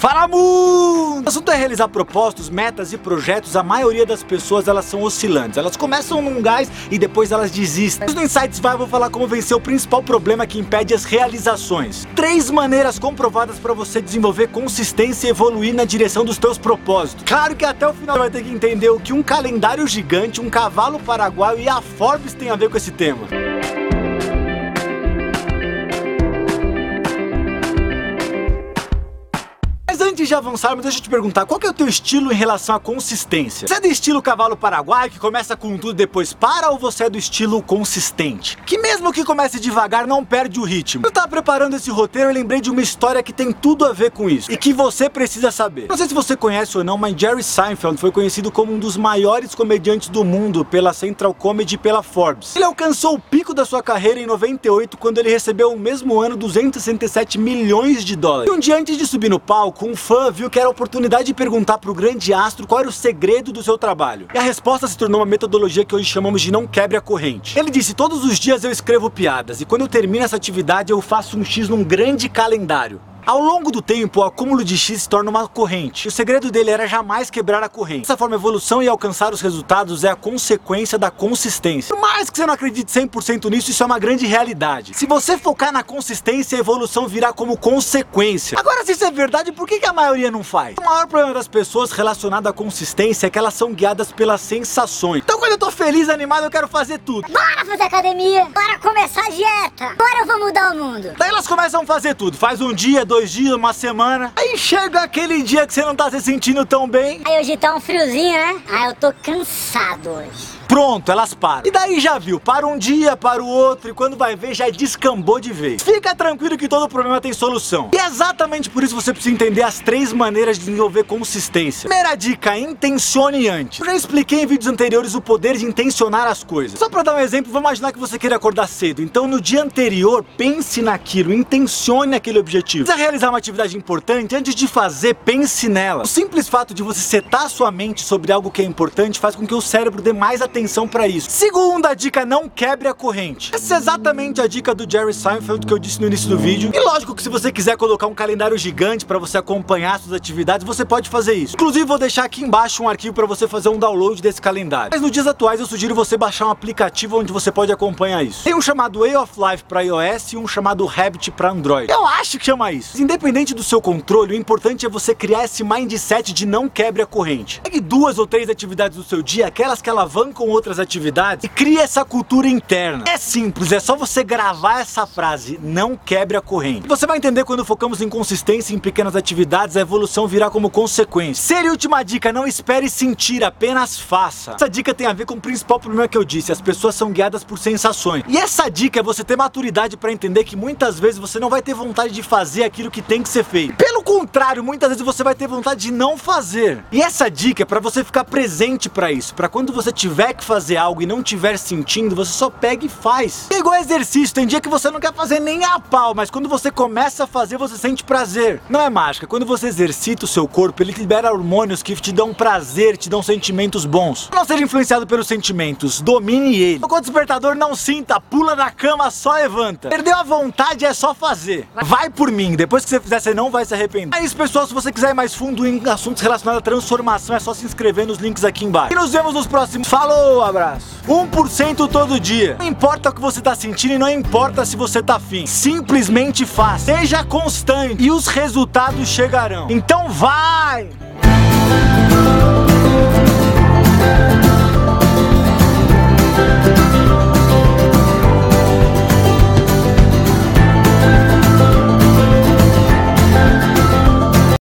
Fala mundo! O assunto é realizar propósitos, metas e projetos. A maioria das pessoas elas são oscilantes. Elas começam num gás e depois elas desistem. No Insights vai vou falar como vencer o principal problema que impede as realizações. Três maneiras comprovadas para você desenvolver consistência e evoluir na direção dos teus propósitos. Claro que até o final você vai ter que entender o que um calendário gigante, um cavalo paraguaio e a Forbes tem a ver com esse tema. antes de avançarmos, deixa eu te perguntar, qual que é o teu estilo em relação à consistência? Você é do estilo cavalo paraguai, que começa com tudo e depois para, ou você é do estilo consistente? Que mesmo que comece devagar, não perde o ritmo. Eu tava preparando esse roteiro e lembrei de uma história que tem tudo a ver com isso, e que você precisa saber. Não sei se você conhece ou não, mas Jerry Seinfeld foi conhecido como um dos maiores comediantes do mundo pela Central Comedy e pela Forbes. Ele alcançou o pico da sua carreira em 98, quando ele recebeu no mesmo ano 267 milhões de dólares. E um dia antes de subir no palco, um fã viu que era a oportunidade de perguntar para o grande astro qual era o segredo do seu trabalho. E a resposta se tornou uma metodologia que hoje chamamos de não quebre a corrente. Ele disse: Todos os dias eu escrevo piadas e quando eu termino essa atividade eu faço um X num grande calendário. Ao longo do tempo, o acúmulo de X se torna uma corrente. O segredo dele era jamais quebrar a corrente. Dessa forma, a evolução e alcançar os resultados é a consequência da consistência. Por mais que você não acredite 100% nisso, isso é uma grande realidade. Se você focar na consistência, a evolução virá como consequência. Agora, se isso é verdade, por que, a maioria não faz? O maior problema das pessoas relacionado à consistência é que elas são guiadas pelas sensações. Então, quando eu tô feliz, animado, eu quero fazer tudo. Bora fazer academia! Bora começar a dieta! Bora eu vou mudar o mundo! Daí elas começam a fazer tudo. Faz um dia, dois dias, uma semana. Aí chega aquele dia que você não tá se sentindo tão bem. Aí hoje tá um friozinho, né? Aí eu tô cansado hoje. Pronto, elas param. E daí já viu, para um dia, para o outro, e quando vai ver, já descambou de vez. Fica tranquilo que todo problema tem solução. E é exatamente por isso você precisa entender as três maneiras de desenvolver consistência. Primeira dica, intencione antes. Eu já expliquei em vídeos anteriores o poder de intencionar as coisas. Só para dar um exemplo, vamos imaginar que você queira acordar cedo. Então no dia anterior, pense naquilo, intencione aquele objetivo. Se realizar uma atividade importante, antes de fazer, pense nela. O simples fato de você setar sua mente sobre algo que é importante faz com que o cérebro dê mais atenção atenção para isso. Segunda dica, não quebre a corrente. Essa é exatamente a dica do Jerry Seinfeld que eu disse no início do vídeo. E lógico que se você quiser colocar um calendário gigante para você acompanhar suas atividades, você pode fazer isso. Inclusive, vou deixar aqui embaixo um arquivo para você fazer um download desse calendário. Mas nos dias atuais, eu sugiro você baixar um aplicativo onde você pode acompanhar isso. Tem um chamado Way of Life para iOS e um chamado Habit para Android. Eu acho que chama isso. Independente do seu controle, o importante é você criar esse mindset de não quebre a corrente. Pegue duas ou três atividades do seu dia, aquelas que alavancam outras atividades e cria essa cultura interna. É simples, é só você gravar essa frase, não quebre a corrente. Você vai entender quando focamos em consistência em pequenas atividades, a evolução virá como consequência. Ser e última dica, não espere sentir, apenas faça. Essa dica tem a ver com o principal problema que eu disse, as pessoas são guiadas por sensações. E essa dica é você ter maturidade para entender que muitas vezes você não vai ter vontade de fazer aquilo que tem que ser feito. Pelo contrário, muitas vezes você vai ter vontade de não fazer. E essa dica é para você ficar presente para isso, para quando você tiver que fazer algo e não tiver sentindo, você só pega e faz. É igual exercício, tem dia que você não quer fazer nem a pau, mas quando você começa a fazer, você sente prazer. Não é mágica, quando você exercita o seu corpo, ele libera hormônios que te dão prazer, te dão sentimentos bons. Não seja influenciado pelos sentimentos, domine ele. Quando o despertador não sinta, pula da cama, só levanta. Perdeu a vontade, é só fazer. Vai por mim, depois que você fizer, você não vai se arrepender. É isso, pessoal, se você quiser ir mais fundo em assuntos relacionados à transformação, é só se inscrever nos links aqui embaixo. E nos vemos nos próximos. Falou, abraço! 1% todo dia. Não importa o que você tá sentindo e não importa se você tá afim. Simplesmente faça. Seja constante e os resultados chegarão. Então vai!